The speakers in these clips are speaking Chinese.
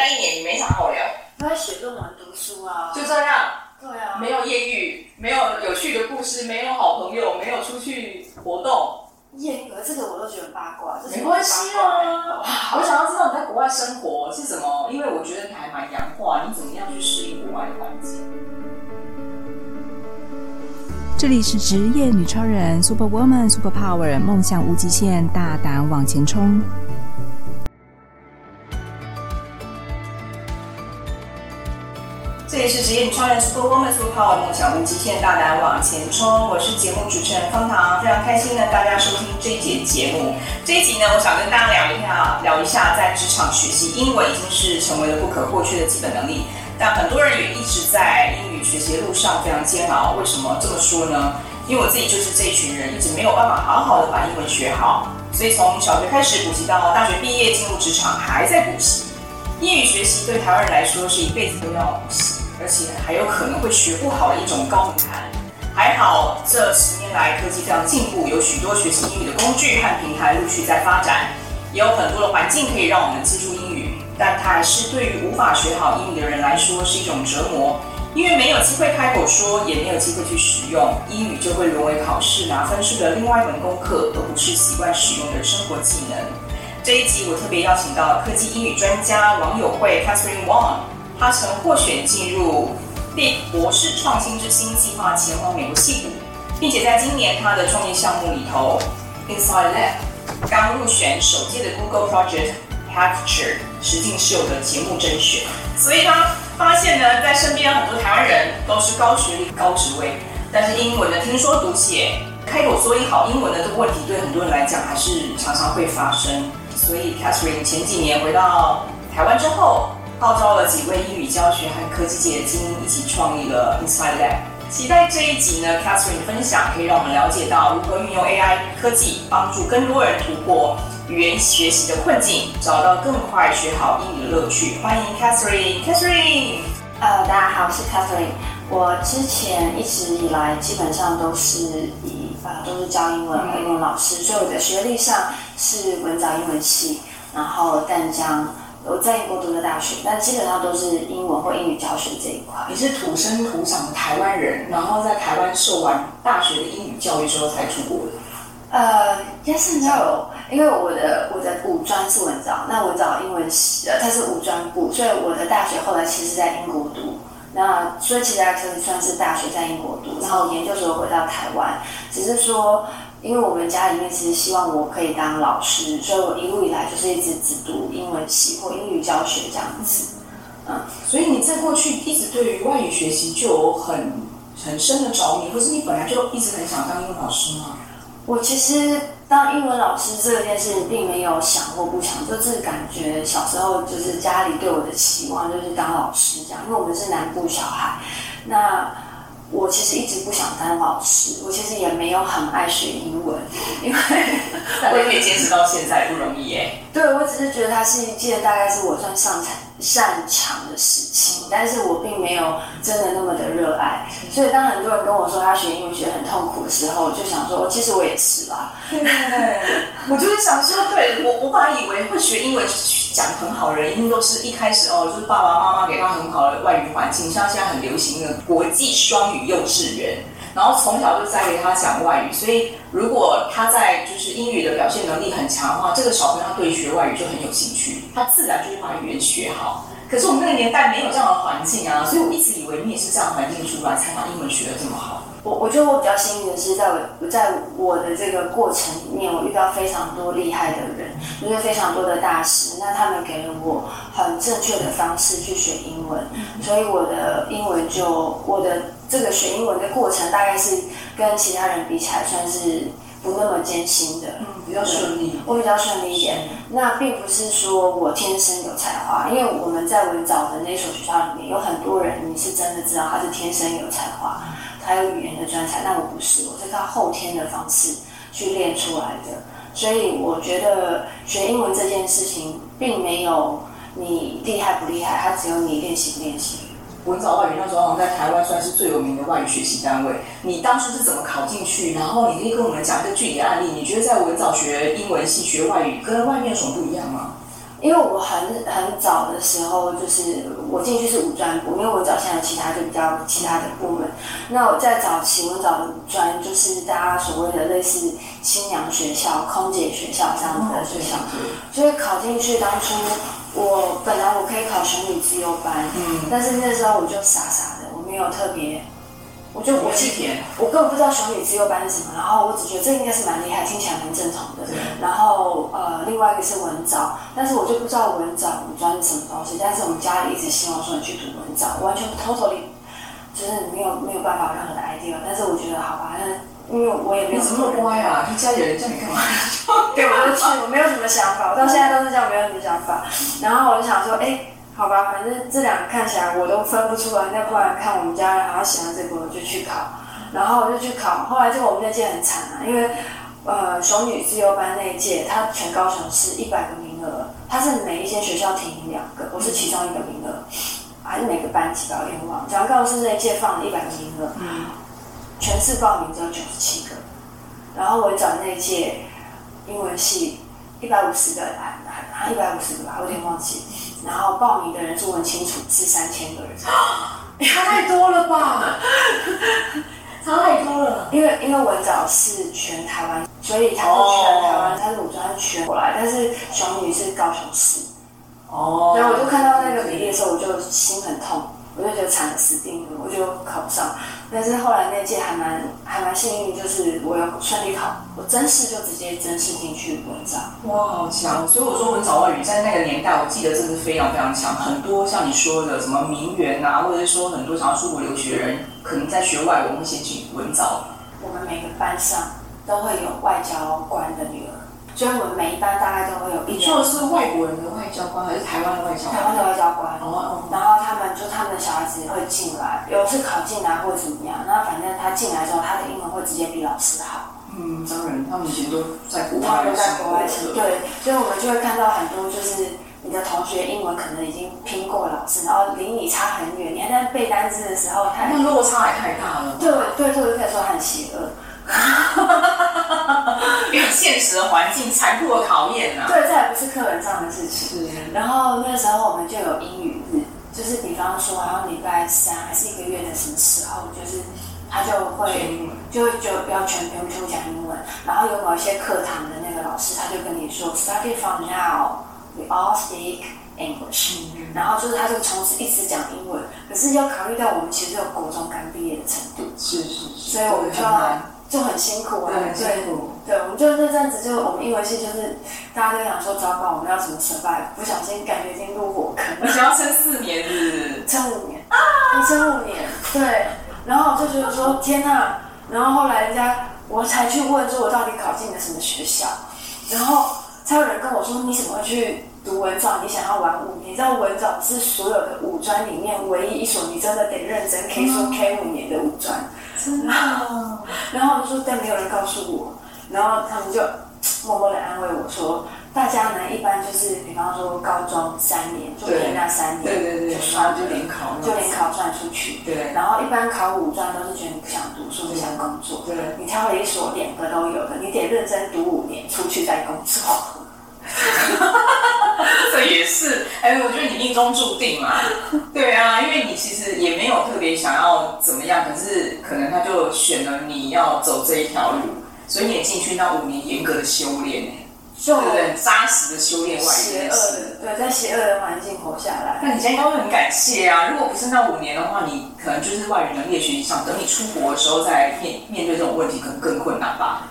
那一年你没啥好聊，都在写论文、读书啊，就这样。对啊，没有艳遇，没有有趣的故事，没有好朋友，没有出去活动。艳遇这个我都觉得八卦，这没关系啊。我想要知道你在国外生活是什么，因为我觉得你还蛮洋化，你怎么样去适应国外的环境？这里是职业女超人，Super Woman，Super Power，梦想无极限，大胆往前冲。职业女超人 Super Woman Super Power，梦想无极限，大胆往前冲。我是节目主持人方糖，非常开心呢，大家收听这一节节目。这一集呢，我想跟大家聊一下，聊一下在职场学习英文已经是成为了不可或缺的基本能力，但很多人也一直在英语学习路上非常煎熬。为什么这么说呢？因为我自己就是这一群人，一直没有办法好好的把英文学好，所以从小学开始补习到大学毕业进入职场还在补习。英语学习对台湾人来说是一辈子都要补习。而且还有可能会学不好的一种高门槛。还好这十年来科技非常进步，有许多学习英语的工具和平台陆续在发展，也有很多的环境可以让我们记住英语。但它还是对于无法学好英语的人来说是一种折磨，因为没有机会开口说，也没有机会去使用，英语就会沦为考试拿分数的另外一门功课，而不是习惯使用的生活技能。这一集我特别邀请到科技英语专家王友慧 Catherine Wong。他曾获选进入 Big 博士创新之星计划前往美国矽谷，并且在今年他的创业项目里头 Inside Lab 刚入选首届的 Google Project Capture 实境秀的节目甄选。所以他发现呢，在身边很多台湾人都是高学历、高职位，但是英文的听说读写、开口说一好英文的这个问题，对很多人来讲还是常常会发生。所以 Catherine 前几年回到台湾之后。号召了几位英语教学和科技界的精英一起创立了 Inside Lab。期待这一集呢，Catherine 分享可以让我们了解到如何运用 AI 科技帮助更多人突破语言学习的困境，找到更快学好英语的乐趣。欢迎 Catherine。Catherine，呃，大家好，我是 Catherine。我之前一直以来基本上都是以啊、呃、都是教英文和英文老师，所以我的学历上是文藻英文系，然后淡江。我在英国读的大学，那基本上都是英文或英语教学这一块。你是土生土长的台湾人，然后在台湾受完大学的英语教育之后才出国的。呃，yes and no，因为我的我的五专是文藻，那文藻英文系呃它是五专部，所以我的大学后来其实在英国读。那所以其实可以算是大学在英国读，然后研究所回到台湾，只是说。因为我们家里面其实希望我可以当老师，所以我一路以来就是一直只读英文系或英语教学这样子。嗯，所以你在过去一直对于外语学习就有很很深的着迷，或是你本来就一直很想当英文老师吗？我其实当英文老师这件事并没有想或不想，就是感觉小时候就是家里对我的期望就是当老师这样，因为我们是南部小孩，那。我其实一直不想当老师，我其实也没有很爱学英文，因为我也可以坚持到现在不容易耶。对，我只是觉得它是一件大概是我算擅长擅长的事情，但是我并没有真的那么的热爱。所以当很多人跟我说他学英文学得很痛苦的时候，我就想说，其实我也是啦。对，我就是想说，对，我我本来以为会学英文。讲很好的人，一定都是一开始哦，就是爸爸妈妈给他很好的外语环境，像现在很流行的国际双语幼稚园，然后从小就在给他讲外语，所以如果他在就是英语的表现能力很强的话，这个小朋友他对学外语就很有兴趣，他自然就会把语言学好。可是我们那个年代没有这样的环境啊，所以我一直以为你也是这样环境出来，才把英文学的这么好。我我觉得我比较幸运的是，在我在我的这个过程里面，我遇到非常多厉害的人，遇到非常多的大师，那他们给了我很正确的方式去学英文，所以我的英文就我的这个学英文的过程，大概是跟其他人比起来，算是不那么艰辛的，嗯，比较顺利。我比较顺利一点，那并不是说我天生有才华，因为我们在文藻的那所学校里面，有很多人，你是真的知道他是天生有才华。他有语言的专才，但我不是，我是靠后天的方式去练出来的。所以我觉得学英文这件事情，并没有你厉害不厉害，它只有你练习不练习。文藻外语那时候好像在台湾算是最有名的外语学习单位。你当初是怎么考进去？然后你可以跟我们讲一个具体的案例。你觉得在文藻学英文系学外语，跟外面有什么不一样吗？因为我很很早的时候，就是我进去是五专部，因为我早现在其他就比较其他的部门。那我在早期我找的五专，就是大家所谓的类似新娘学校、空姐学校这样子的学校。所以考进去当初，我本来我可以考雄女资优班，嗯，但是那时候我就傻傻的，我没有特别。我就我记得，我根本不知道雄女资优班是什么，然后我只觉得这应该是蛮厉害，听起来蛮正常的。然后呃，另外一个是文藻，但是我就不知道文藻五专是什么东西。但是我们家里一直希望说你去读文藻，完全 totally 就是没有没有办法有任何的 idea。但是我觉得好吧，那因为我也没有什么乖啊，就家里人叫你干嘛？对，我就去，想法，我到现在都是这样，没有什么想法。然后我就想说，哎。好吧，反正这两个看起来我都分不出来，那不然看我们家人好像喜欢这个，我就去考，然后我就去考。后来就我们那届很惨啊，因为呃雄女自由班那一届，它全高雄市一百个名额，它是每一间学校提名两个，我是其中一个名额，还是每个班级吧，我有点忘了。全高雄市那一届放了一百个名额，嗯，全市报名只有九十七个，然后我找那一届英文系一百五十个，还还一百五十个吧，我有点忘记。然后报名的人数很清楚是三千个人，差太多了吧？差太多了。因为因为文藻是全台湾，所以他是全台湾，他是五专全过来，但是雄女是高雄市。哦。然后我就看到那个比例的时候，我就心很痛。我就觉得惨了，死定了，我就考不上。但是后来那届还蛮还蛮幸运，就是我有顺利考，我真试就直接真试进去文藻。哇，好强！所以我说文藻外语在那个年代，我记得真的是非常非常强。很多像你说的什么名媛啊，或者是说很多想要出国留学的人，可能在学外文会先去文藻。我们每个班上都会有外交官的女儿。所以我们每一班大概都会有一。你说的是外国人的外交官，还是台湾的外交官？台湾的外交官。哦。然后他们就他们的小孩子会进来，有次考进来或者怎么样，那反正他进来之后，他的英文会直接比老师好。嗯，当然，他们以前都在国外。在国外生。对，所以我们就会看到很多，就是你的同学英文可能已经拼过老师，然后离你差很远，你还在背单词的时候，他那落差也太大了。对对，就可以说很邪恶。因为现实的环境残酷的考验啊！对，这也不是课本上的事情。是。然后那时候我们就有英语日，就是比方说好像礼拜三还是一个月的什么时候，就是他就会就就要全篇全部讲英文。然后有某一些课堂的那个老师，他就跟你说，Starting from now, we all speak English。嗯。然后就是他就从此一直讲英文，可是要考虑到我们其实有国中刚毕业的程度。是是是。所以我们就要。就很辛苦啊，对，对，对，我们就那阵子就我们英文系就是大家都想说糟糕，我们要怎么 survive？不小心感觉已经入火坑，而且要撑四年是，撑五年啊，撑五年，对，然后我就觉得说天哪，然后后来人家我才去问说我到底考进了什么学校，然后才有人跟我说你怎么会去读文藻？你想要玩五年？你知道文藻是所有的五专里面唯一一所你真的得认真可以说 K 五年的五专。真的，然后我就说，但没有人告诉我，然后他们就默默的安慰我说，大家呢一般就是，比方说高中三年，就念那三年，对对对，就算就联考，就联考算出去，对，然后一般考五专都是觉得你不想读书，不想工作，对，你挑了一所两个都有的，你得认真读五年，出去再工作。这也是，哎，我觉得你命中注定嘛。对啊，因为你其实也没有特别想要怎么样，可是可能他就选了你要走这一条路，所以你也进去那五年严格的修炼，就很扎实的修炼外语。邪恶的，对，在邪恶的环境活下来。那你现在应该会很感谢啊！如果不是那五年的话，你可能就是外语能力学习上，等你出国的时候再面面对这种问题，可能更困难吧。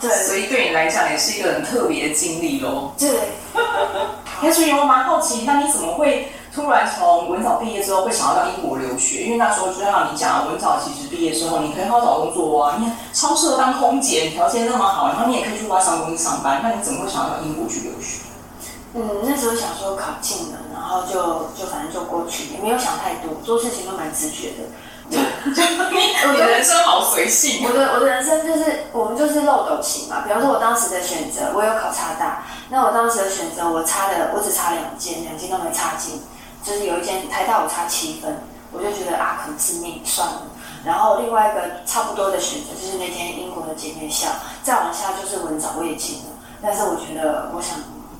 对，所以对你来讲也是一个很特别的经历喽。对。但是我蛮好奇，那你怎么会突然从文藻毕业之后会想要到英国留学？因为那时候就像你讲，文藻其实毕业之后你可以好好找工作啊，你看超适合当空姐，条件那么好，然后你也可以去外商公司上班，那你怎么会想要到英国去留学？嗯，那时候想说考进了，然后就就反正就过去，也没有想太多，做事情都蛮直觉的。就 就你，我的人生好随性。我的我的人生就是我们就是漏斗型嘛。比方说，我当时的选择，我有考差大，那我当时的选择，我差的我只差两间，两间都没差进，就是有一间台大我差七分，我就觉得啊，可能是命算了。然后另外一个差不多的选择就是那间英国的姐妹校，再往下就是文藻我也进了，但是我觉得我想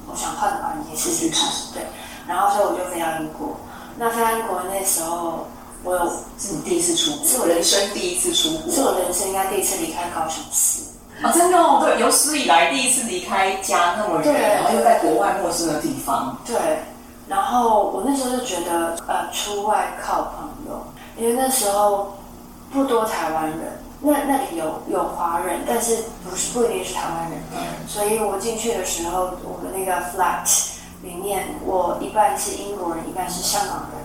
我我想换个环境试试看。对，然后所以我就飞到英国。那飞到英国那时候，我有是你第一次出国，是我人生第一次出国，是我人生应该第一次离开高雄市。啊，真的哦，对，有史以来第一次离开家那么远，然后又在国外陌生的地方。对，然后我那时候就觉得，呃，出外靠朋友，因为那时候不多台湾人，那那里有有华人，但是不是不一定是台湾人，嗯，所以我进去的时候，我们那个 flat 里面，我一半是英国人，一半是香港人。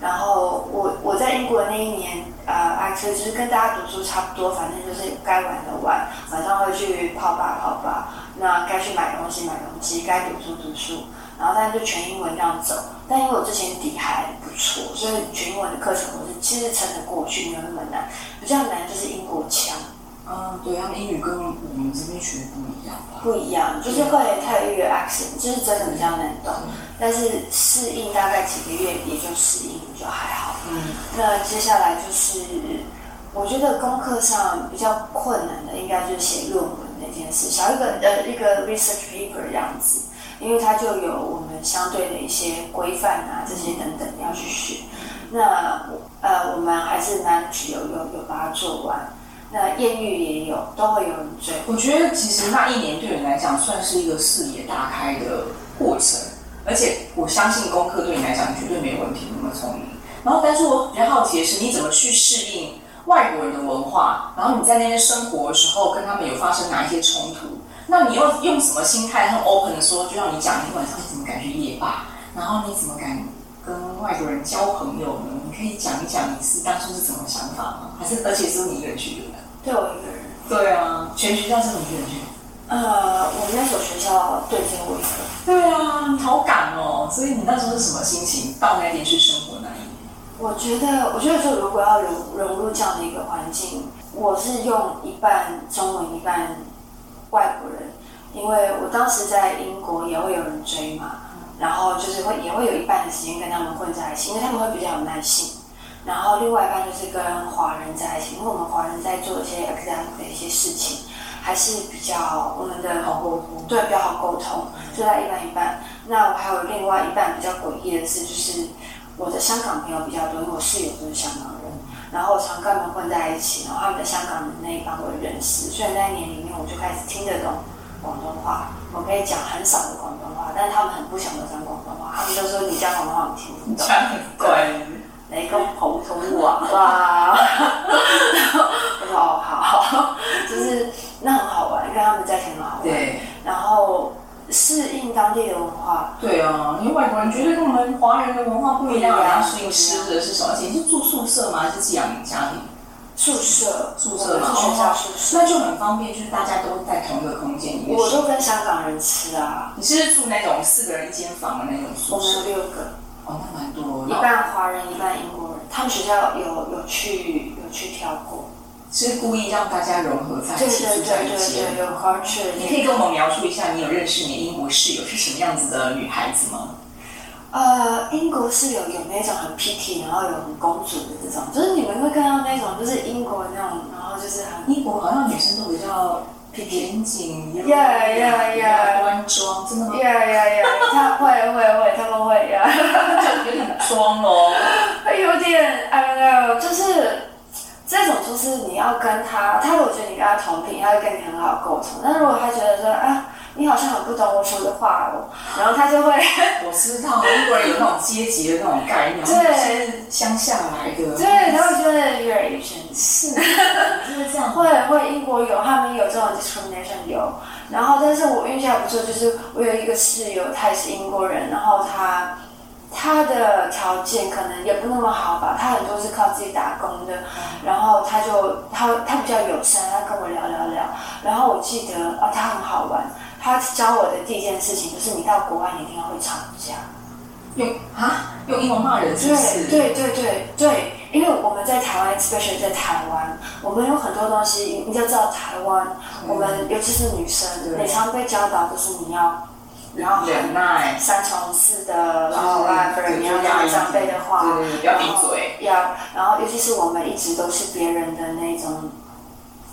然后我我在英国的那一年，呃，actually 就是跟大家读书差不多，反正就是该玩的玩，晚上会去泡吧泡吧，那该去买东西买东西，该读书读书，然后但是就全英文这样走。但因为我之前底还不错，所以全英文的课程我是其实撑得过去，没有那么难。比较难就是英国腔。嗯，对，他们英语跟我们这边学的不一样吧？不一样，就是会太有 accent，就是真的比较难懂。嗯、但是适应大概几个月也就适应，就还好。嗯，那接下来就是我觉得功课上比较困难的，应该就是写论文那件事，小一个呃一个 research paper 这样子，因为它就有我们相对的一些规范啊这些等等要去学。那呃我们还是蛮有有有把它做完。那艳遇也有，都会有人追。我觉得其实那一年对你来讲算是一个视野大开的过程，而且我相信功课对你来讲绝对没有问题，那么聪明。然后，但是我比较好奇的是，你怎么去适应外国人的文化？然后你在那边生活的时候，跟他们有发生哪一些冲突？那你又用什么心态很 open 的说，就像你讲，你晚上怎么敢去夜吧？然后你怎么敢跟外国人交朋友呢？你可以讲一讲你是当初是怎么想法吗？还是而且是你一个人去的？对我一个人。对啊，全学校是你一个人去。呃，我们那所学校对只有我一个。对啊，你好赶哦！所以你那时候是什么心情？到那边去生活那一年？我觉得，我觉得说如果要融融入这样的一个环境，我是用一半中文，一半外国人，因为我当时在英国也会有人追嘛，然后就是会也会有一半的时间跟他们混在一起，因为他们会比较有耐心。然后另外一半就是跟华人在一起，因为我们华人在做一些 academic 的一些事情，还是比较我们的好沟通，对，比较好沟通，就在一半一半。那我还有另外一半比较诡异的是，就是我的香港朋友比较多，因为我室友都是香港人，然后我常跟他们混在一起，然后他们的香港人那一帮我认识，所以那一年里面我就开始听得懂广东话，我可以讲很少的广东话，但是他们很不想我讲广东话，他们就说你讲广东话我听不懂，对。雷公普通话哇，然后我说哦好，就是那很好玩，因为他们在一起很好玩。对，然后适应当地的文化。对啊，因为外国人绝对跟我们华人的文化不一样。然后适应吃的是什么？而且你是住宿舍吗？还是寄养家庭？宿舍，宿舍嘛，学校宿舍，那就很方便，就是大家都在同一个空间里面。我都跟香港人吃啊。你是住那种四个人一间房的那种宿舍？我们六个。哦，那蛮多。一半华人，一半英国人。他们学校有有去有去挑过，是故意让大家融合在一起住在一起。有 culture。你可以跟我们描述一下，你有认识你的英国室友是什么样子的女孩子吗？呃，英国室友有那种很 picky，然后有很公主的这种，就是你们会看到那种，就是英国那种，然后就是很英国好像女生都比较。严谨，呀呀呀，端庄，真的吗？呀呀呀，他会会会，他们会呀，有点装哦，有点，I don't know，就是这种，就是你要跟他，他如果觉得你跟他同频，他会跟你很好沟通，但是如果他觉得说啊。你好像很不懂我说的话哦，然后他就会，我知道英国人有那种阶级的那种概念，对，乡下来的，对，他会觉得有点神似，就是这样，会会英国有，他们有这种 discrimination 有，然后但是我运气还不错，就是我有一个室友，他也是英国人，然后他他的条件可能也不那么好吧，他很多是靠自己打工的，然后他就他他比较友善，他跟我聊聊聊，然后我记得啊，他很好玩。他教我的第一件事情就是，你到国外一定要会吵架，用啊用英文骂人是不是？对对对对对，因为我们在台湾，especially 在台湾，我们有很多东西，你要知道台湾，嗯、我们尤其是女生，每常被教导就是你要你要忍耐，三从四德，然后啊，不然你要听长辈的话，不要闭嘴，要，然后尤其是我们一直都是别人的那种。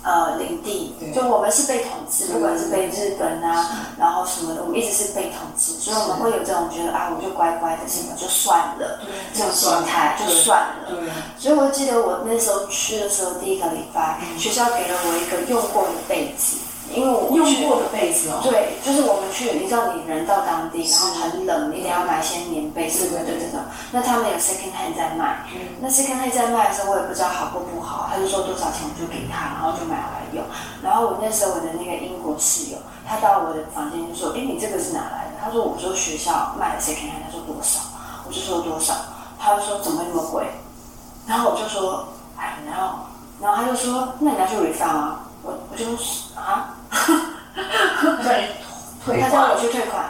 呃领地，就我们是被统治，不管是被日本啊，然后什么的，我们一直是被统治，所以我们会有这种觉得啊，我就乖乖的什么就算了，这种心态就算了。所以我记得我那时候去的时候，第一个礼拜，学校给了我一个用过的被子。因为我用过的被子哦，对，就是我们去，你知道，你人到当地，然后很冷，你得要买一些棉被什么的这种。那他们有 second hand 在卖，那 second hand 在卖的时候，我也不知道好或不好，他就说多少钱我就给他，然后就买回来用。然后我那时候我的那个英国室友，他到我的房间就说：“哎，你这个是哪来的？”他说：“我说学校卖的 second hand。”他说：“多少？”我就说：“多少？”他就说：“怎么那么贵？”然后我就说：“哎，然后，然后他就说：‘那你拿去 refund 啊？’我我就说：‘啊。’退，他叫我去退款，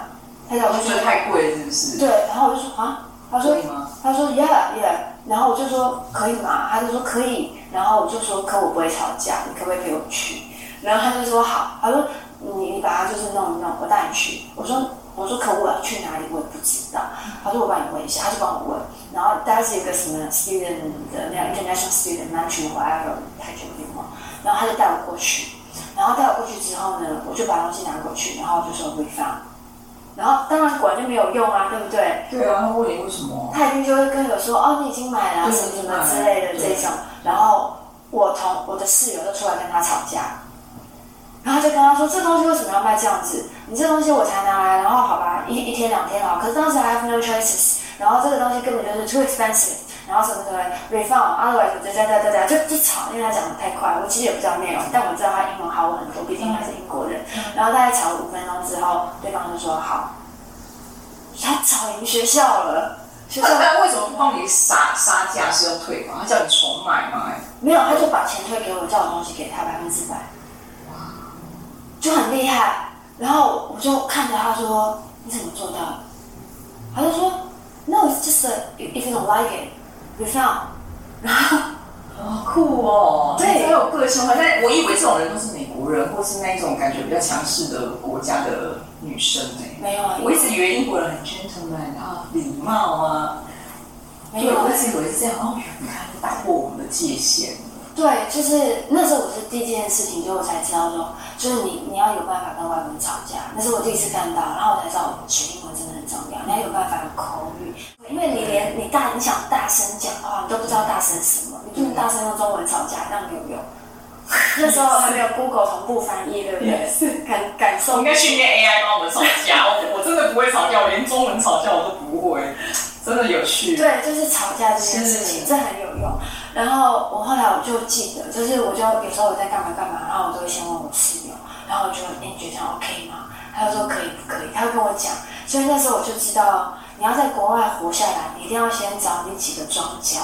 他叫我去退太贵是不是？对，然后我就说啊，他说，他说 yeah yeah，然后我就说可以吗？他就说可以，然后我就说可我不会吵架，你可不可以陪我去？然后他就说好，他说你你把他就是弄一弄，我带你去。我说我说可我要去哪里？我也不知道。他说我帮你问一下，他就帮我问。然后大概是一个什么 student 的那样 international student management whatever 太久没忘，然后他就带我过去。然后带我过去之后呢，我就把东西拿过去，然后就说 refund。然后当然果然就没有用啊，对不对？对啊，他问你为什么？他一定就会跟我说哦，你已经买了什么什么之类的这种。然后我同我的室友就出来跟他吵架，然后就跟他说这东西为什么要卖这样子？你这东西我才拿来，然后好吧，一一天两天好，可是当时 I have no choices，然后这个东西根本就是 too expensive。然后什么什么 refund，otherwise 对对对对对，就就吵，因为他讲的太快，我其实也不知道内容，但我知道他英文好我很多，毕竟他是英国人。然后大概吵了五分钟之后，对方就说好，他吵赢学校了。学校他为什么不帮你杀杀价是要退款？他叫你重买吗？没有，他就把钱退给我，叫我东西给他百分之百。哇，就很厉害。然后我就看着他说：“你怎么做到的？”他就说：“No, it's just a, if you don't like it。” refund，然后好酷哦，对，很有个性。好像我以为这种人都是美国人，或是那种感觉比较强势的国家的女生呢。没有啊，我一直以为英国人很 gentleman 啊，礼貌啊。没有，我一直以为是这样。哦，原来打破我们的界限。对，就是那时候我是第一件事情，就我才知道说，就是你你要有办法跟外国人吵架，那是我第一次看到，然后我才知道学英文真的很重要，你要有办法有口语，因为你连你大你想大声讲话，你都不知道大声什么，你不能大声用中文吵架，那没有用。那时候还没有 Google 同步翻译，对不对？是感感受。我应该训练 AI 帮我们吵架，我我真的不会吵架，我连中文吵架我都不会。真的有趣，对，就是吵架这件事情，这很有用。然后我后来我就记得，就是我就有时候我在干嘛干嘛，然后我都会先问我室友，然后我就说：“你觉得这样 OK 吗？”他就说：“可以，不可以？”他会跟我讲。所以那时候我就知道，你要在国外活下来，你一定要先找你几个庄脚。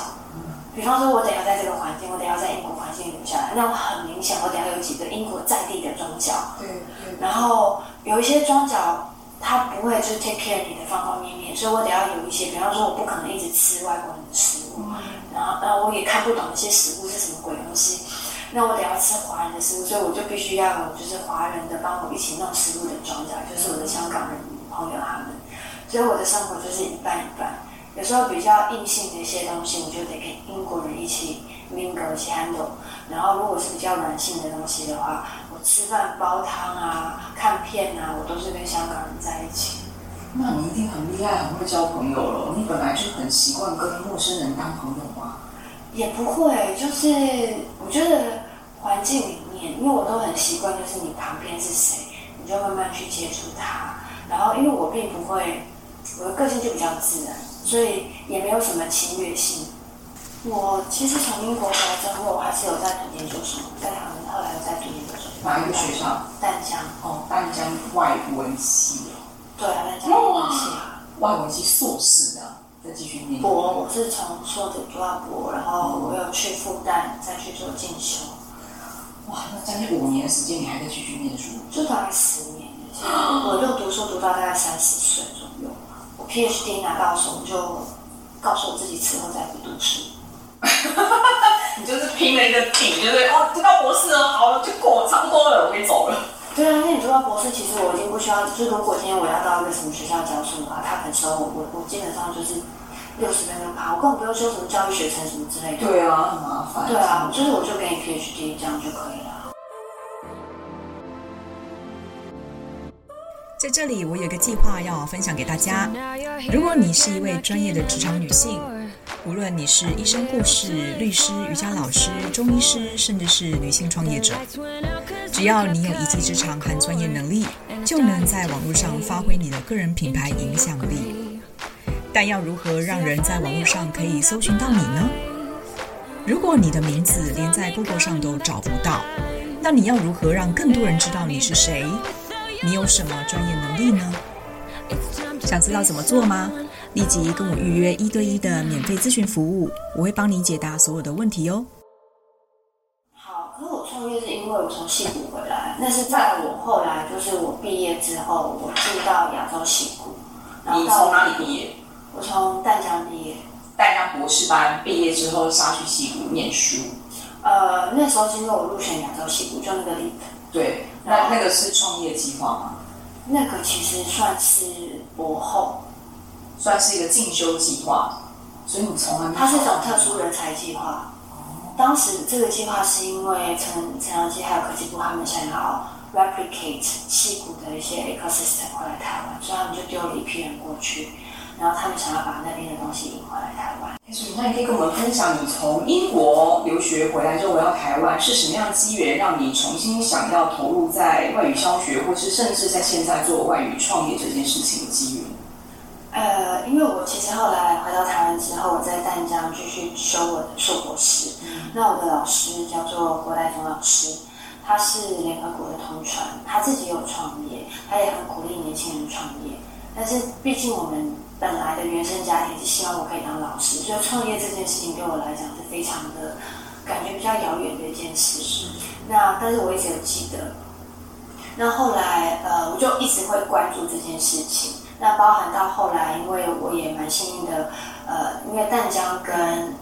比方说，我等要在这个环境，我等要在英国环境留下来，那我很明显，我得要有几个英国在地的庄脚。嗯嗯。然后有一些庄脚。他不会就 take care 你的方方面面，所以我得要有一些，比方说我不可能一直吃外国人的食物，嗯、然后然后我也看不懂那些食物是什么鬼东西，那我得要吃华人的食物，所以我就必须要有就是华人的帮我一起弄食物的庄脚，就是我的香港人朋友他们，所以我的生活就是一半一半，有时候比较硬性的一些东西，我就得跟英国人一起 mingle 一起 handle，然后如果是比较软性的东西的话。我吃饭煲汤啊，看片啊，我都是跟香港人在一起。那你一定很厉害，很会交朋友了。你本来就很习惯跟陌生人当朋友吗？也不会，就是我觉得环境里面，因为我都很习惯，就是你旁边是谁，你就慢慢去接触他。然后，因为我并不会，我的个性就比较自然，所以也没有什么侵略性。我其实从英国回来之后，我还是有在读研究生，在台湾，后来又在读研究所。哪一个学校？淡江。哦，淡江外文系哦。对啊，淡江外文系。外文系硕士的，再继续念。博，我是从硕士读到博，然后我又去复旦再去做进修。哇，那将近五年的时间，你还在继续念书？就大概十年。我就读书读到大概三十岁我 PhD 拿到时候，我就告诉我自己此后再不读书。你就是拼了一个顶，就是哦，读到博士了，好了，就过差不多了，我可以走了。对啊，因为你读到博士，其实我已经不需要，就是如果今天我要到一个什么学校教书的话，他肯收我，我我基本上就是六十分钟跑，我根本不用修什么教育学程什么之类的。对啊，很麻烦。对啊，就是我就给你 PhD 这样就可以了。在这里，我有个计划要分享给大家。如果你是一位专业的职场女性，无论你是医生、护士、律师、瑜伽老师、中医师，甚至是女性创业者，只要你有一技之长和专业能力，就能在网络上发挥你的个人品牌影响力。但要如何让人在网络上可以搜寻到你呢？如果你的名字连在 Google 上都找不到，那你要如何让更多人知道你是谁？你有什么专业能力呢？想知道怎么做吗？立即跟我预约一对一的免费咨询服务，我会帮你解答所有的问题哦。好，可是我创业是因为我从戏谷回来，那是在我后来就是我毕业之后，我进到亚洲戏谷。你从哪里毕业？我从淡江毕业。淡江博士班毕业之后，杀去戏谷念书。呃，那时候是因为我入选亚洲戏谷，就那个 lead。对，那那个是创业计划吗？那个其实算是博后。算是一个进修计划，所以你从来没。它是一种特殊人才计划。当时这个计划是因为陈陈良基还有科技部他们想要 replicate 西谷的一些 ecosystem 回来台湾，所以他们就丢了一批人过去，然后他们想要把那边的东西引回来台湾。那你可以跟我们分享，你从英国留学回来之后回到台湾，是什么样的机缘让你重新想要投入在外语教学，或是甚至在现在做外语创业这件事情的机缘？呃，因为我其实后来回到台湾之后，我在淡江继续修我的硕博士。嗯、那我的老师叫做郭代峰老师，他是联合国的同传，他自己有创业，他也很鼓励年轻人创业。但是毕竟我们本来的原生家庭是希望我可以当老师，所以创业这件事情对我来讲是非常的感觉比较遥远的一件事。是那但是我一直有记得。那后来呃，我就一直会关注这件事情。那包含到后来，因为我也蛮幸运的，呃，因为淡江跟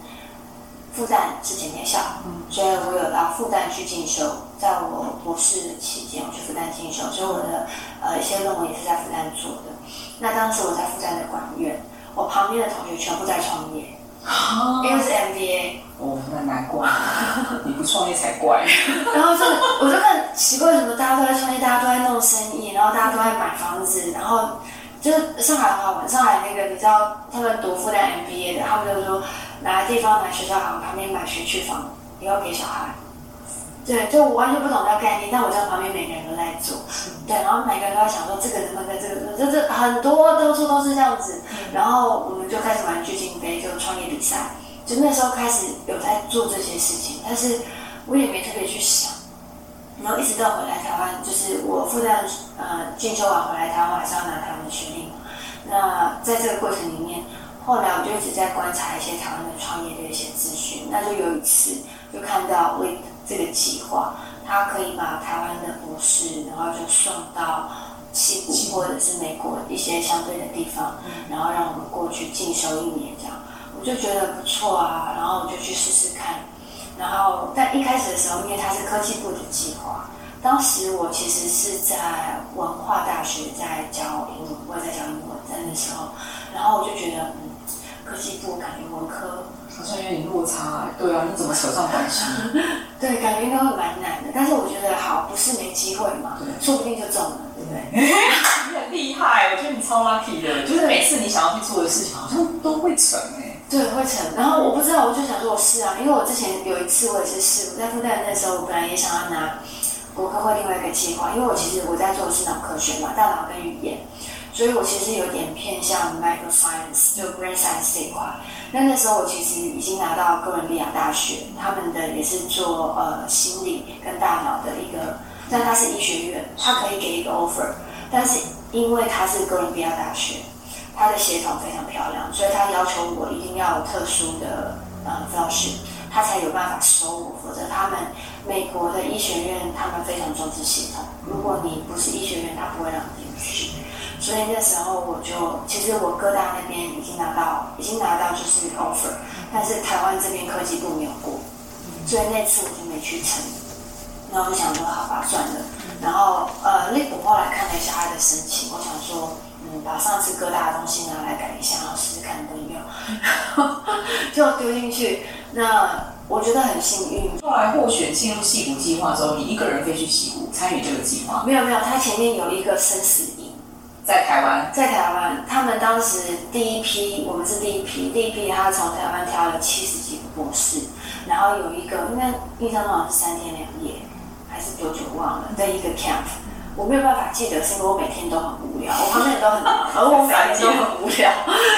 复旦是姐妹校，嗯，所以我有到复旦去进修。在我博士期间，我去复旦进修，所以我的呃一些论文也是在复旦做的。那当时我在复旦的管院，我旁边的同学全部在创业，因为是 MBA。哦，那难怪，你不创业才怪。然后就我就看奇怪，什么大家都在创业，大家都在弄生意，然后大家都在买房子，然后。就是上海的话，玩上海那个，你知道他们读复旦 MBA 的，他们就说哪个地方买学校好，旁边买学区房，以后给小孩。对，就我完全不懂那个概念，但我知道旁边每个人都在做。对，然后每个人都在想说这个能不能跟这个，就是很多到处都是这样子。然后我们就开始玩巨金杯，就创业比赛，就那时候开始有在做这些事情，但是我也没特别去想。然后一直到回来台湾，就是我复旦呃进修完回来台湾，还是要拿台湾的学历嘛。那在这个过程里面，后来我就一直在观察一些台湾的创业的一些资讯。那就有一次就看到 WIT 这个计划，他可以把台湾的博士，然后就送到西谷或者是美国一些相对的地方，然后让我们过去进修一年这样。我就觉得不错啊，然后我就去试试看。然后在一开始的时候，因为它是科技部的计划，当时我其实是在文化大学在教英文，我也在教英文，在那时候，然后我就觉得，嗯，科技部感觉文科好像有点落差，对啊，你怎么扯上关系？对，感觉应该会蛮难的，但是我觉得好，不是没机会嘛，对说不定就中了，对不对？你很厉害，我觉得你超 lucky 的，就是每次你想要去做的事情，好像都会成哎。对，会成。然后我不知道，我就想说，我试啊，因为我之前有一次我也是试，我在复旦那时候，我本来也想要拿国科会另外一个计划，因为我其实我在做的是脑科学嘛，大脑跟语言，所以我其实有点偏向 micro science，就 brain science 这一块。那那时候我其实已经拿到哥伦比亚大学，他们的也是做呃心理跟大脑的一个，但它是医学院，它可以给一个 offer，但是因为它是哥伦比亚大学。他的血统非常漂亮，所以他要求我一定要有特殊的呃 fellowship，他才有办法收我。否则，他们美国的医学院他们非常重视血统，如果你不是医学院，他不会让你去。所以那时候我就，其实我哥大那边已经拿到，已经拿到就是 offer，但是台湾这边科技部没有过，所以那次我就没去成。那我就想说，好吧，算了。然后呃，那我后来看了一下他的申请，我想说。嗯把上次哥大的东西拿来改一下，然后试试看能不能用，然 后就丢进去。那我觉得很幸运。后来获选进入戏谷计划之后，你一个人飞去矽谷参与这个计划？没有没有，他前面有一个生死营，在台湾，在台湾，他们当时第一批，我们是第一批，第一批他从台湾挑了七十几个博士，然后有一个，应该印象中好像是三天两夜，还是多久忘了的一个 camp，我没有办法记得，是因为我每天都很无聊，我旁边人都很忙，而我每天都很无聊，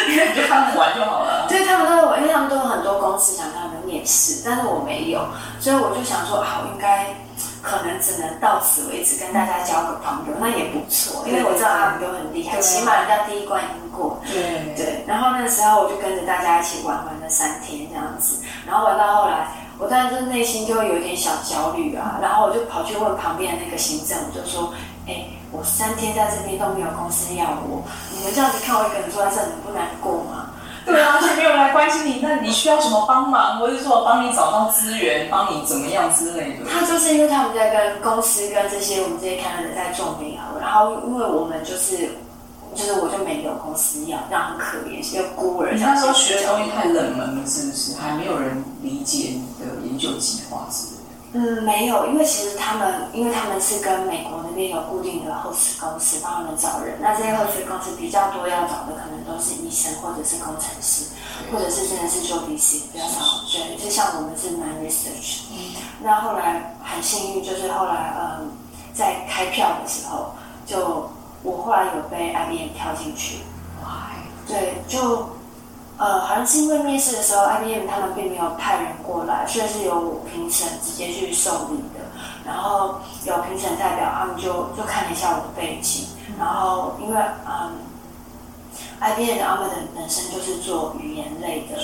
因为你就他们玩就好了。对，他们都有，因为他们都有很多公司想他们面试，但是我没有，所以我就想说，好，应该。可能只能到此为止，跟大家交个朋友，那也不错，因为我知道他们都很厉害，起码人家第一关赢过。对对。然后那个时候我就跟着大家一起玩玩了三天这样子，然后玩到后来，我当然就内心就会有一点小焦虑啊，然后我就跑去问旁边的那个行政，我就说：“哎，我三天在这边都没有公司要我，你们这样子看我一个人坐在这里，不难过吗？”对啊，而且没有人来关心你，那你需要什么帮忙，或者说我帮你找到资源，帮你怎么样之类的。他就是因为他们在跟公司跟这些我们这些看的人在种苗，然后因为我们就是就是我就没有公司要，这样很可怜，是个孤儿。你那时候学的东西太冷门了，是不是？还没有人理解你的研究计划之类的。嗯，没有，因为其实他们，因为他们是跟美国那边有固定的 host 公司帮他们找人，那这些 host 公司比较多要找的可能都是医生或者是工程师，或者是真的是做 VC 比较少。对，就像我们是 non research。嗯。那后来很幸运，就是后来嗯，在开票的时候，就我后来有被 IBM 挑进去。哇。对，就。呃，好像是因为面试的时候，IBM 他们并没有派人过来，所以是由我评审直接去受理的。然后有评审代表，他们就就看了一下我的背景。然后因为嗯，IBM 的他们的本身就是做语言类的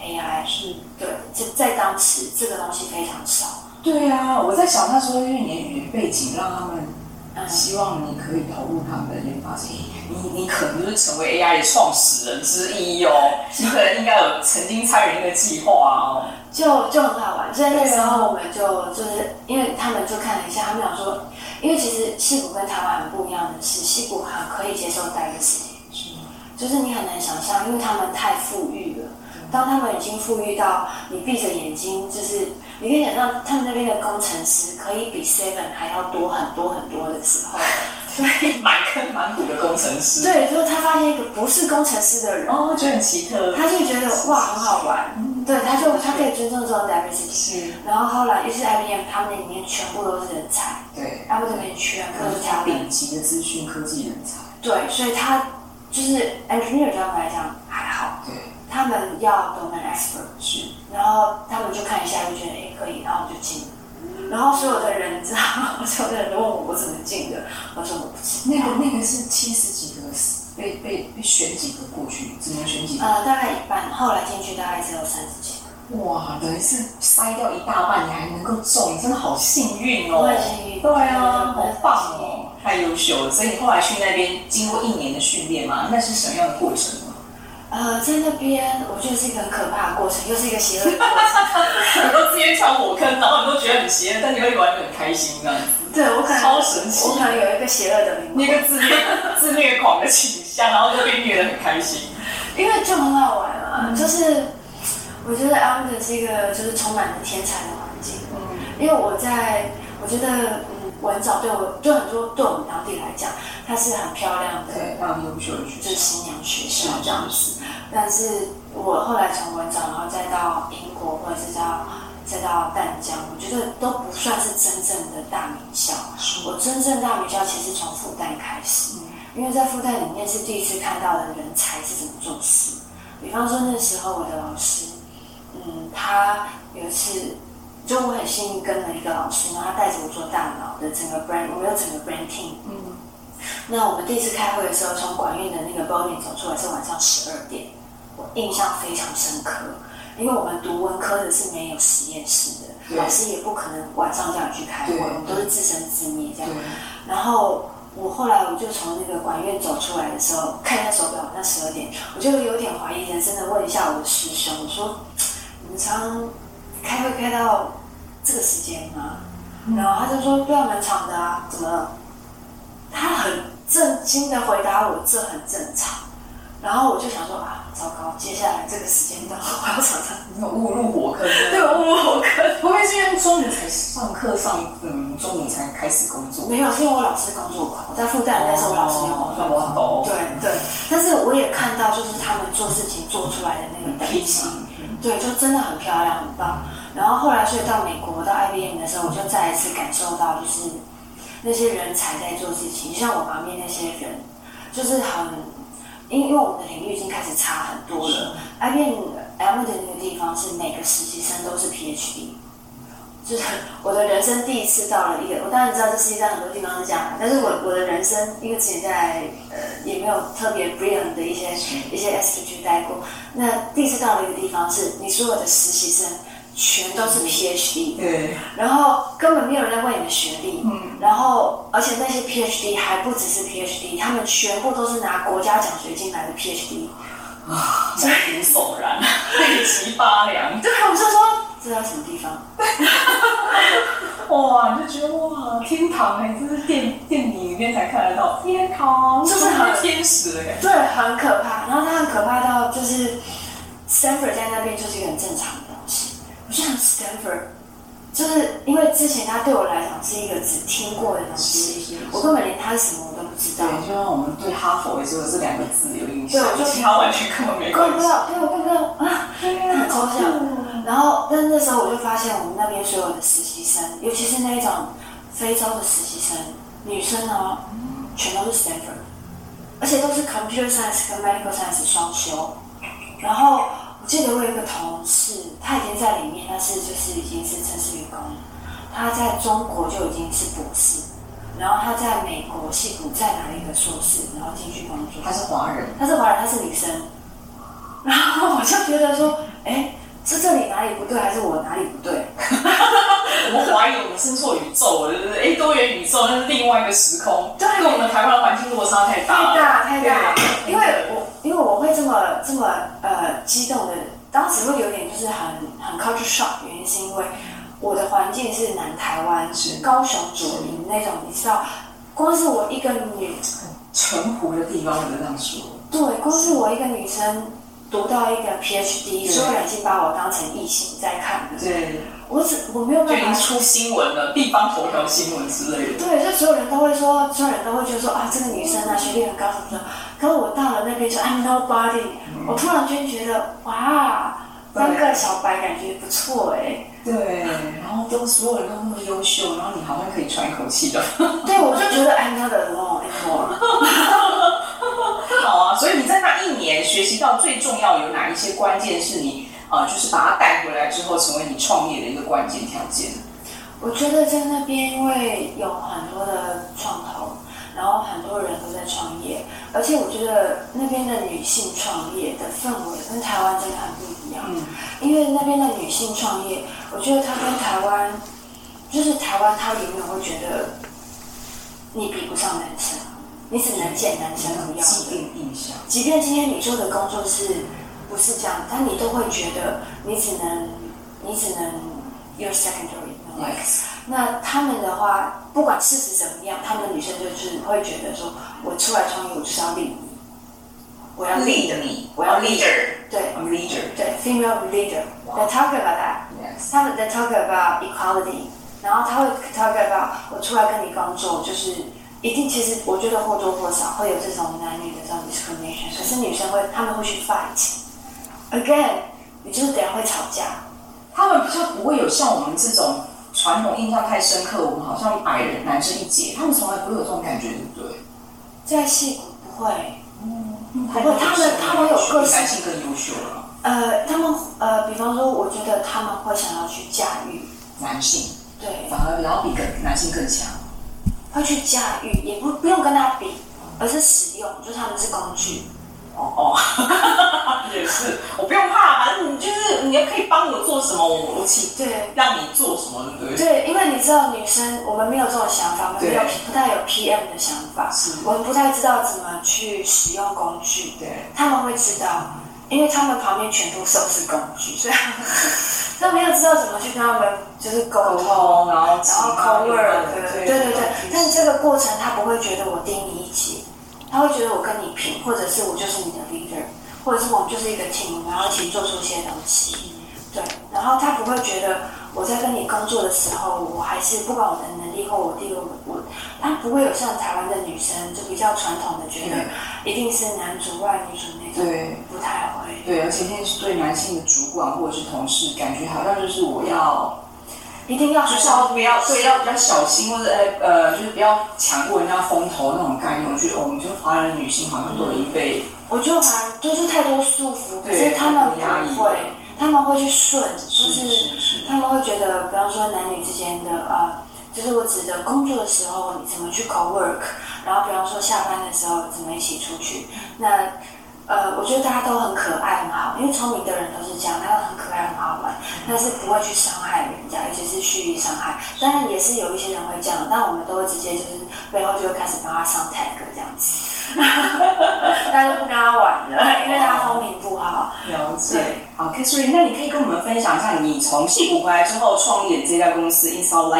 AI，是，对，就在当时这个东西非常少。对啊，我在想那时候，因为你的语言背景让他们。希望你可以投入他们的研发，你你可能就是成为 AI 的创始人之一哦。你可能应该有曾经参与那个计划哦。就就很好玩，所以那时候我们就就是因为他们就看了一下，他们想说，因为其实西谷跟台湾很不一样的是，西谷很可以接受待个时间，是？就是你很难想象，因为他们太富裕了。当他们已经富裕到你闭着眼睛就是。你可以想象，他们那边的工程师可以比 Seven 还要多很多很多的时候，所以满坑满谷的工程师。对，就是他发现一个不是工程师的人，哦，觉得很奇特。他就觉得哇，很好玩。嗯、对，他就他可以尊重这种 diversity。是。然后后来于是 IBM，他们那里面全部都是人才。对。他们这边全部都是顶级的资讯科技人才。对，所以他就是 engineer 这样来讲还好。对。他们要 domain expert 是，然后他们就看一下，就觉得哎可以，然后就进。然后所有的人知道，所有的人都问我我怎么进的，我说我不知道。那个那个是七十几个，被被被选几个过去，只能选几个？呃，大概一半，后来进去大概只有三十几个。哇，等于是筛掉一大半，你还能够中，你真的好幸运哦！很幸运，对啊，好棒哦，太优秀了。所以你后来去那边经过一年的训练嘛，那是什么样的过程？呃，在那边我觉得是一个很可怕的过程，又是一个邪恶的过程。很多直接跳火坑，然后你都觉得很邪恶，但你会玩的很开心这样子。对，我可能超神奇，我可能有一个邪恶的灵魂，一个自虐自虐狂的倾向，然后就被虐的很开心。因为就很好玩啊，嗯、就是我觉得阿姆的是一个就是充满了天才的环境。嗯，因为我在我觉得嗯文藻对我对很多对我们当地来讲。它是很漂亮的，对，非常优秀的学校，就是新娘学校这样子。但是我后来从文藻，然后再到英国，或者是到再到淡江，我觉得都不算是真正的大名校。我真正大名校其实从复旦开始，嗯、因为在复旦里面是第一次看到的人才是怎么做事。比方说那时候我的老师，嗯，他有一次就我很幸运跟了一个老师，然后他带着我做大脑的整个 brain，我们有整个 brain team，嗯。那我们第一次开会的时候，从管院的那个 building 走出来是晚上十二点，我印象非常深刻，因为我们读文科的是没有实验室的，老师也不可能晚上这样去开会，对我们都是自生自灭这样。然后我后来我就从那个管院走出来的时候，看一下手表，那十二点，我就有点怀疑人生的问一下我的师兄，我说：“你们常开会开到这个时间吗？”嗯、然后他就说：“对啊，蛮长的啊，怎么了？”他很。震惊的回答我：“这很正常。”然后我就想说：“啊，糟糕！接下来这个时间段，我要常常误入火坑。”对，误入火坑。会不会是因为中午才上课上嗯中午才开始工作？没有，是因为我老师工作狂，我在复旦那时候我老师没有工作狂。对对，但是我也看到，就是他们做事情做出来的那个等级，对，就真的很漂亮，很棒。然后后来，所以到美国到 IBM 的时候，我就再一次感受到，就是那些人才在做事情，就像我旁边那些人，就是很，因为因为我们的领域已经开始差很多了。IBM M 的那个地方是每个实习生都是 PhD，就是我的人生第一次到了一个，我当然知道这世界上很多地方是这样的，但是我我的人生因为之前在呃也没有特别 brilliant 的一些一些 S 去待过，那第一次到了一个地方是你所有的实习生。全都是 PhD，对，然后根本没有人在问你的学历，嗯，然后而且那些 PhD 还不只是 PhD，他们全部都是拿国家奖学金来的 PhD，啊，毛骨悚然，背脊发凉。对，我就说这在什么地方？哇，你就觉得哇，天堂哎，这是电电影里面才看得到，天堂就是很天使的感觉，对，很可怕。然后它很可怕到就是 Stanford 在那边就是一个很正常的。东西。我就想 Stanford，就是因为之前他对我来讲是一个只听过的东西，我根本连他是什么我都不知道。对，就像我们对哈佛也只有这两个字有印象，对，我就其他完全根本没关系。我不知道，对，我不知道啊，很抽象。然后，但那时候我就发现，我们那边所有的实习生，尤其是那一种非洲的实习生，女生呢，全都是 Stanford，而且都是 Computer Science 跟 Medical Science 双修，然后。我记得我有一个同事，他已经在里面，但是就是已经是正式员工了。他在中国就已经是博士，然后他在美国矽谷再拿了一个硕士，然后进去工作。他是华人，他是华人，他是女生。然后我就觉得说，哎，是这里哪里不对，还是我哪里不对？我怀疑我们生错宇宙了，对不对？哎，多元宇宙那是另外一个时空，对，跟我们台湾的环境落差太大了，太大太大。因为我。因为我会这么这么呃激动的，当时会有点就是很很 culture shock，原因是因为我的环境是南台湾，是高雄左营那种，你知道，光是我一个女淳朴的地方，我就这样说。对，光是我一个女生读到一个 PhD，所有人已经把我当成异性在看的。对，我只我没有办法。就已经出新闻了，地方头条新闻之类的。对，就所有人都会说，所有人都会觉得说啊，这个女生啊，学历很高什么的。可是我到了那边就 I'm nobody，嗯、我突然间觉得哇，当个小白感觉不错哎。对，然后都所有人都那么优秀，然后你好像可以喘一口气的。对，我就觉得 I'm not alone anymore。好啊，所以你在那一年学习到最重要有哪一些关键是你啊、呃，就是把它带回来之后成为你创业的一个关键条件？我觉得在那边因为有很多的创投。然后很多人都在创业，而且我觉得那边的女性创业的氛围跟台湾真的很不一样。嗯，因为那边的女性创业，我觉得她跟台湾，就是台湾，她永远会觉得你比不上男生，你只能见男生一样的既定印象。即便今天你做的工作是不是这样，但你都会觉得你只能，你只能 you're secondary。Yes. 那他们的话，不管事实怎么样，他们的女生就是会觉得说，我出来创业，我就是要 lead 你，我要 lead 你，我要 leader，对，leader，对，female leader，they talk about that，他们 they talk about equality，然后他会 talk about 我出来跟你工作，就是一定，其实我觉得或多或少会有这种男女的这种 discrimination，可是女生会，他们会去 fight，again，你就是等下会吵架，他们比较不会有像我们这种。传统印象太深刻，我们好像矮人男生一截，他们从来不会有这种感觉，对不对？在戏骨不会，嗯，不会，他们他们有个性，男性更优秀了。呃，他们呃，比方说，我觉得他们会想要去驾驭男性，对，反而要比跟男性更强，会去驾驭，也不不用跟他比，而是使用，就是他们是工具。哦哦，也是，我不用怕，反正你就是你也可以帮我做什么，我我请对，让你做什么，对不对？对，因为你知道女生，我们没有这种想法，我们没有不太有 PM 的想法，是。我们不太知道怎么去使用工具，对，他们会知道，因为他们旁边全部都是工具，所以 他们没有知道怎么去跟他们就是沟通，然后然后 cover，对对对对，但是这个过程他不会觉得我盯你一截。他会觉得我跟你拼，或者是我就是你的 leader，或者是我们就是一个 team，然后一起做出一些东西。对，然后他不会觉得我在跟你工作的时候，我还是不管我的能力或我地位，我他不会有像台湾的女生就比较传统的觉得一定是男主外女主内，对，不太会。对，而且现在是对男性的主管或者是同事，感觉好像就是我要。一定要就是要不要对，要比较小心，或者呃呃，就是不要抢过人家风头那种概念。我觉得我们就华人女性好像都有一辈，我觉得华人都是太多束缚，可是他们不会，他们会去顺，就是他们会觉得，比方说男女之间的呃，就是我指的工作的时候你怎么去 co work，然后比方说下班的时候怎么一起出去，那。呃，我觉得大家都很可爱很好，因为聪明的人都是这样，他都很可爱很好玩，但是不会去伤害人家，尤其是蓄意伤害。当然也是有一些人会这样，但我们都会直接就是背后就会开始帮他上 tag 这样子，大家都不跟他玩了，因为他风评不好。了解。好，Katherine，那你可以跟我们分享一下你从矽谷回来之后创业这家公司 InSalt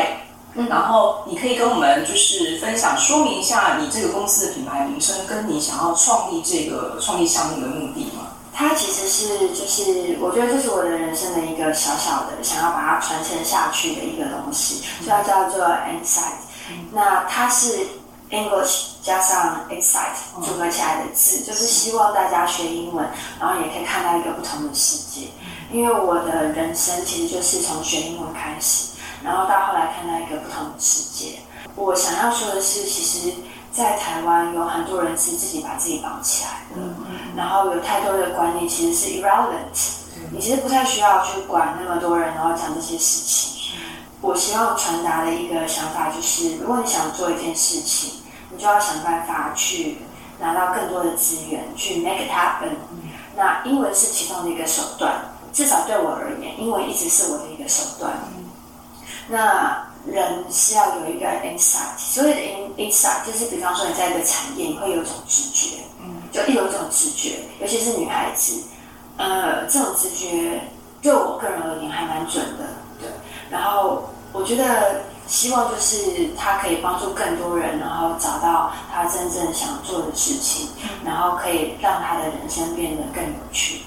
Lab。然后你可以跟我们就是分享说明一下你这个公司的品牌名称，跟你想要创立这个创立项目的目的吗？它其实是就是我觉得这是我的人生的一个小小的想要把它传承下去的一个东西，就要叫做 Insight。那它是 English 加上 Insight 组合起来的字，就是希望大家学英文，然后也可以看到一个不同的世界。因为我的人生其实就是从学英文开始。然后到后来看到一个不同的世界。我想要说的是，其实，在台湾有很多人是自己把自己绑起来的，嗯嗯、然后有太多的观念其实是 irrelevant，你其实不太需要去管那么多人，然后讲这些事情。我希望传达的一个想法就是，如果你想做一件事情，你就要想办法去拿到更多的资源，去 make it happen。那英文是其中的一个手段，至少对我而言，英文一直是我的一个手段。那人是要有一个 insight，所谓的 in insight 就是，比方说你在一个产业，你会有一种直觉，嗯，就一有一种直觉，尤其是女孩子，呃，这种直觉对我个人而言还蛮准的，对。然后我觉得希望就是他可以帮助更多人，然后找到他真正想做的事情，然后可以让他的人生变得更有趣。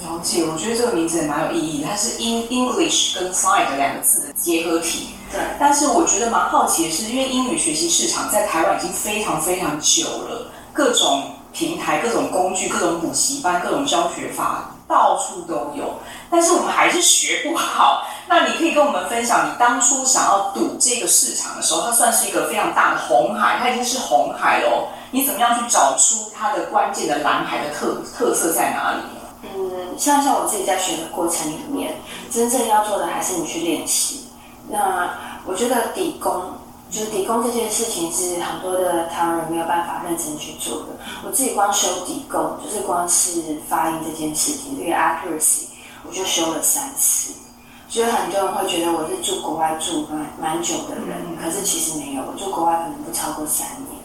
了解，我觉得这个名字也蛮有意义的，它是 in English 跟 science 两个字的结合体。对，但是我觉得蛮好奇的是，因为英语学习市场在台湾已经非常非常久了，各种平台、各种工具、各种补习班、各种教学法到处都有，但是我们还是学不好。那你可以跟我们分享，你当初想要赌这个市场的时候，它算是一个非常大的红海，它已经是红海了哦。你怎么样去找出它的关键的蓝海的特特色在哪里？嗯，像像我自己在学的过程里面，真正要做的还是你去练习。那我觉得底功，就是底功这件事情是很多的台湾人没有办法认真去做的。我自己光修底功，就是光是发音这件事情，这个 accuracy，我就修了三次。所以很多人会觉得我是住国外住蛮蛮久的人，可是其实没有，我住国外可能不超过三年。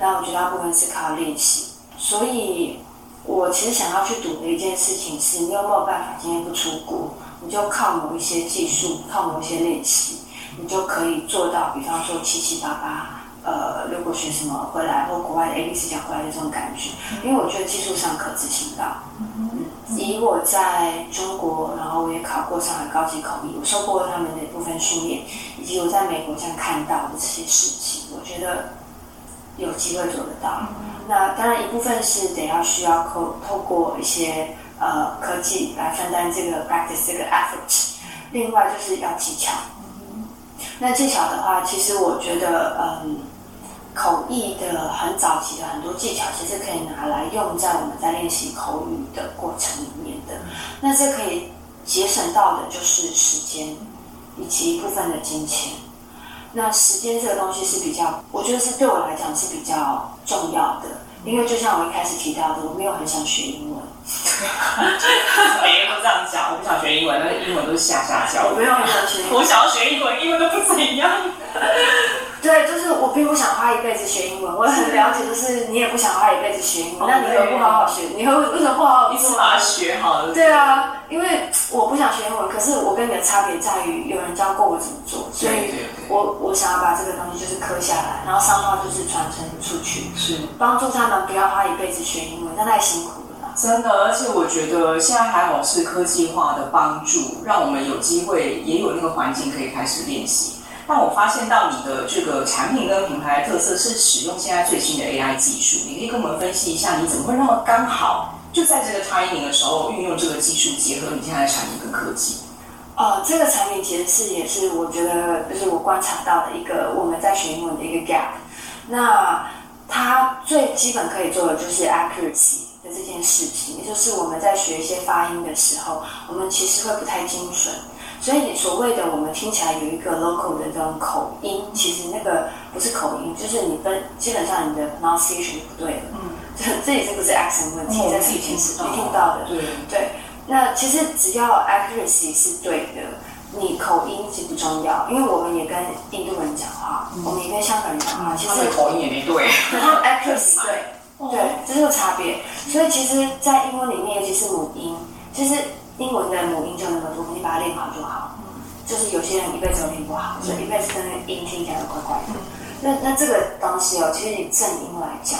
那我觉得大部分是靠练习，所以。我其实想要去赌的一件事情是，你有没有办法今天不出国，你就靠某一些技术，靠某一些练习，你就可以做到，比方说七七八八，呃，如果学什么回来，或国外的 A B C 讲回来的这种感觉，因为我觉得技术上可执行到。嗯，以我在中国，然后我也考过上海高级口译，我受过他们的一部分训练，以及我在美国这样看到的这些事情，我觉得有机会做得到。那当然一部分是得要需要透透过一些呃科技来分担这个 practice 这个 effort，另外就是要技巧。那技巧的话，其实我觉得嗯，口译的很早期的很多技巧，其实可以拿来用在我们在练习口语的过程里面的。那这可以节省到的就是时间以及一部分的金钱。那时间这个东西是比较，我觉得是对我来讲是比较重要的，因为就像我一开始提到的，我没有很想学英文，每个人都这样讲，我不想学英文，那英文都是下下教。我没有很想学英文，我想要学英文，英文都不怎样。对，就是我并不想花一辈子学英文，我很了解，就是你也不想花一辈子学英文，那你为什么不好好学？你会为什么不好好一次把它学好了？对啊，因为我不想学英文，可是我跟你的差别在于有人教过我怎么做，所以我我想要把这个东西就是刻下来，然后商号就是传承出去，是帮助他们不要花一辈子学英文，那太辛苦了。真的，而且我觉得现在还好是科技化的帮助，让我们有机会也有那个环境可以开始练习。但我发现到你的这个产品跟品牌特色是使用现在最新的 AI 技术，你可以跟我们分析一下，你怎么会那么刚好就在这个 timing 的时候运用这个技术，结合你现在的产品跟科技？哦，这个产品其实是也是我觉得就是我观察到的一个我们在学英文的一个 gap。那它最基本可以做的就是 accuracy。的这件事情，也就是我们在学一些发音的时候，我们其实会不太精准。所以所谓的我们听起来有一个 local 的这种口音，其实那个不是口音，就是你分基本上你的 pronunciation 不对了。嗯，这这里是不是 accent 问题？在自己平时没听到的。对对。那其实只要 accuracy 是对的，你口音是不重要，因为我们也跟印度人讲话，嗯、我们也跟香港人讲话，其实口音也没对，然 后 accuracy 对。对，这是个差别。所以其实，在英文里面，尤其是母音，其实英文的母音就那么多，你把它练好就好。就是有些人一辈子都练不好，所以一辈子跟那个音听起来都怪怪的。那那这个东西哦，其实以正音来讲，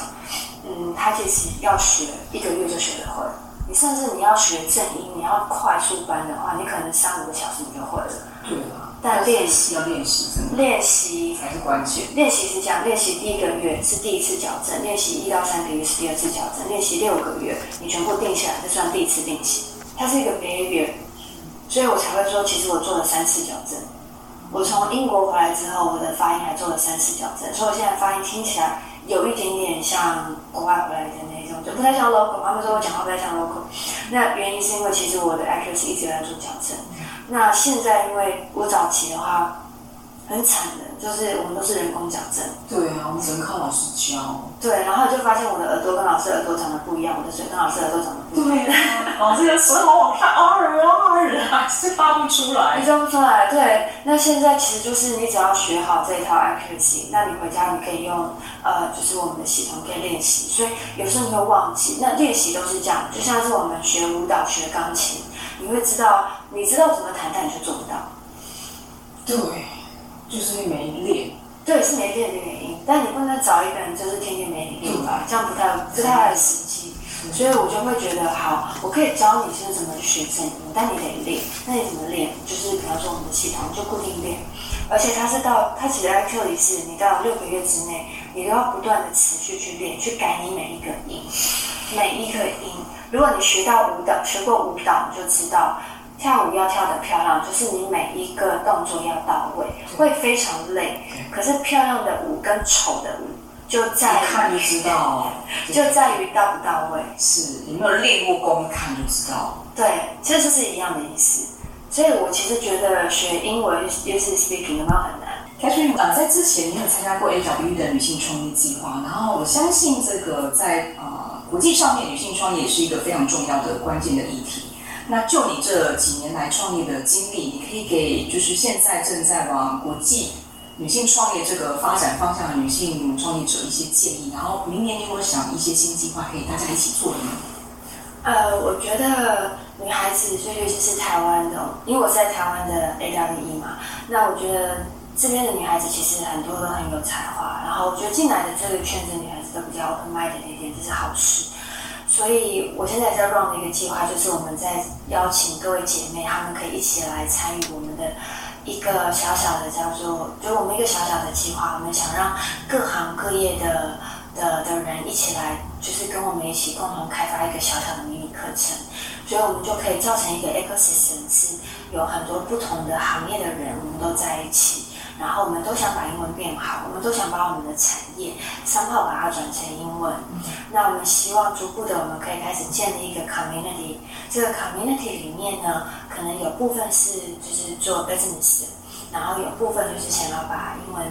嗯，它其实要学一个月就学得会。你甚至你要学正音，你要快速班的话，你可能三五个小时你就会了。对啊。但练习要练习，练习才是关键。练习是这样，练习第一个月是第一次矫正，练习一到三个月是第二次矫正，练习六个月你全部定下来，这算第一次练习。它是一个 behavior，所以我才会说，其实我做了三次矫正。我从英国回来之后，我的发音还做了三次矫正，所以我现在发音听起来有一点点像国外回来的那种，就不太像 local。他们说我讲话不太像 local，那原因是因为其实我的 accuracy 一直在做矫正。那现在，因为我早期的话很惨的，就是我们都是人工矫正。对啊，我们只能靠老师教。对，然后就发现我的耳朵跟老师耳朵长得不一样，我的嘴跟老师耳朵长得不一样。对啊，老师的舌头往上啊啊，还是发不出来。发不出来，对。那现在其实就是你只要学好这一套 accuracy，那你回家你可以用呃，就是我们的系统可以练习。所以有时候你会忘记，那练习都是这样，就像是我们学舞蹈、学钢琴。你会知道，你知道怎么弹，但你却做不到。对，就是没练。对，是没练的原因。但你不能找一个人，就是天天没练吧，这样不太不太实际。所以我就会觉得，好，我可以教你是怎么去学正音，但你得练。那你怎么练？就是比方说我们的系统就固定练，而且它是到它其实 actually 是你到六个月之内，你都要不断的持续去练，去改你每一个音，每一个音。如果你学到舞蹈，学过舞蹈，你就知道跳舞要跳得漂亮，就是你每一个动作要到位，会非常累。可是漂亮的舞跟丑的舞就在于看就知道，就在于到不到位。是，有没有练过功，一看就知道。对，其实这是一样的意思。所以我其实觉得学英文，尤其是 speaking 有没有很难？Catherine 啊，在之前你有参加过 AWE 的女性创业计划，然后我相信这个在啊。呃国际上面，女性创业也是一个非常重要的关键的议题。那就你这几年来创业的经历，你可以给就是现在正在往国际女性创业这个发展方向的女性创业者一些建议。然后明年你有想一些新计划可以大家一起做的呢？呃，我觉得女孩子，所以尤其是台湾的，因为我在台湾的 AWE 嘛，那我觉得这边的女孩子其实很多都很有才华。然后我觉得进来的这个圈子女孩子。都比较 open minded 一点，这是好事。所以我现在在 run 的一个计划，就是我们在邀请各位姐妹，她们可以一起来参与我们的一个小小的叫做，就我们一个小小的计划。我们想让各行各业的的的人一起来，就是跟我们一起共同开发一个小小的迷你课程，所以我们就可以造成一个 ecosystem，是有很多不同的行业的人，我们都在一起。然后我们都想把英文变好，我们都想把我们的产业三号把它转成英文。那我们希望逐步的，我们可以开始建立一个 community。这个 community 里面呢，可能有部分是就是做 business 的。然后有部分就是想要把英文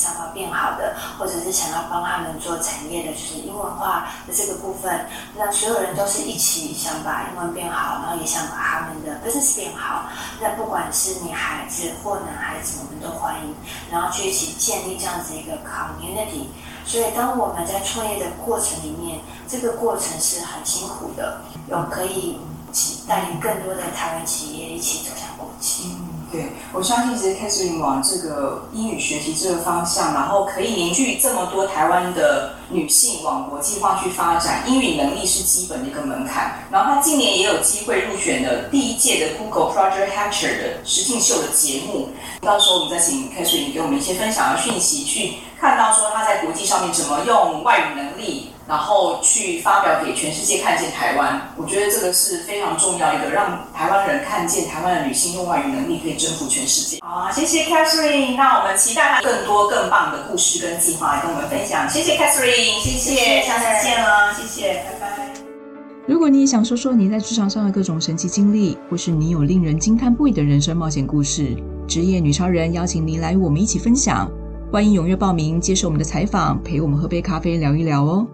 想要变好的，或者是想要帮他们做产业的，就是英文化的这个部分。那所有人都是一起想把英文变好，然后也想把他们的 business 变好。那不管是女孩子或男孩子，我们都欢迎，然后去一起建立这样子一个 community。所以当我们在创业的过程里面，这个过程是很辛苦的，有可以。带领更多的台湾企业一起走向国际。对，我相信其实凯瑟琳往这个英语学习这个方向，然后可以凝聚这么多台湾的女性往国际化去发展，英语能力是基本的一个门槛。然后她今年也有机会入选了第一届的 Google Project Hatcher 的实境秀的节目，到时候我们再请凯瑟琳给我们一些分享的讯息，去看到说她在国际上面怎么用外语能力。然后去发表给全世界看见台湾，我觉得这个是非常重要一个，让台湾人看见台湾的女性用外语能力可以征服全世界。好，谢谢 Catherine，那我们期待她更多更棒的故事跟计划来跟我们分享。谢谢 Catherine，谢谢，下次见了，谢谢，拜拜。如果你也想说说你在职场上的各种神奇经历，或是你有令人惊叹不已的人生冒险故事，职业女超人邀请您来与我们一起分享，欢迎踊跃报名接受我们的采访，陪我们喝杯咖啡聊一聊哦。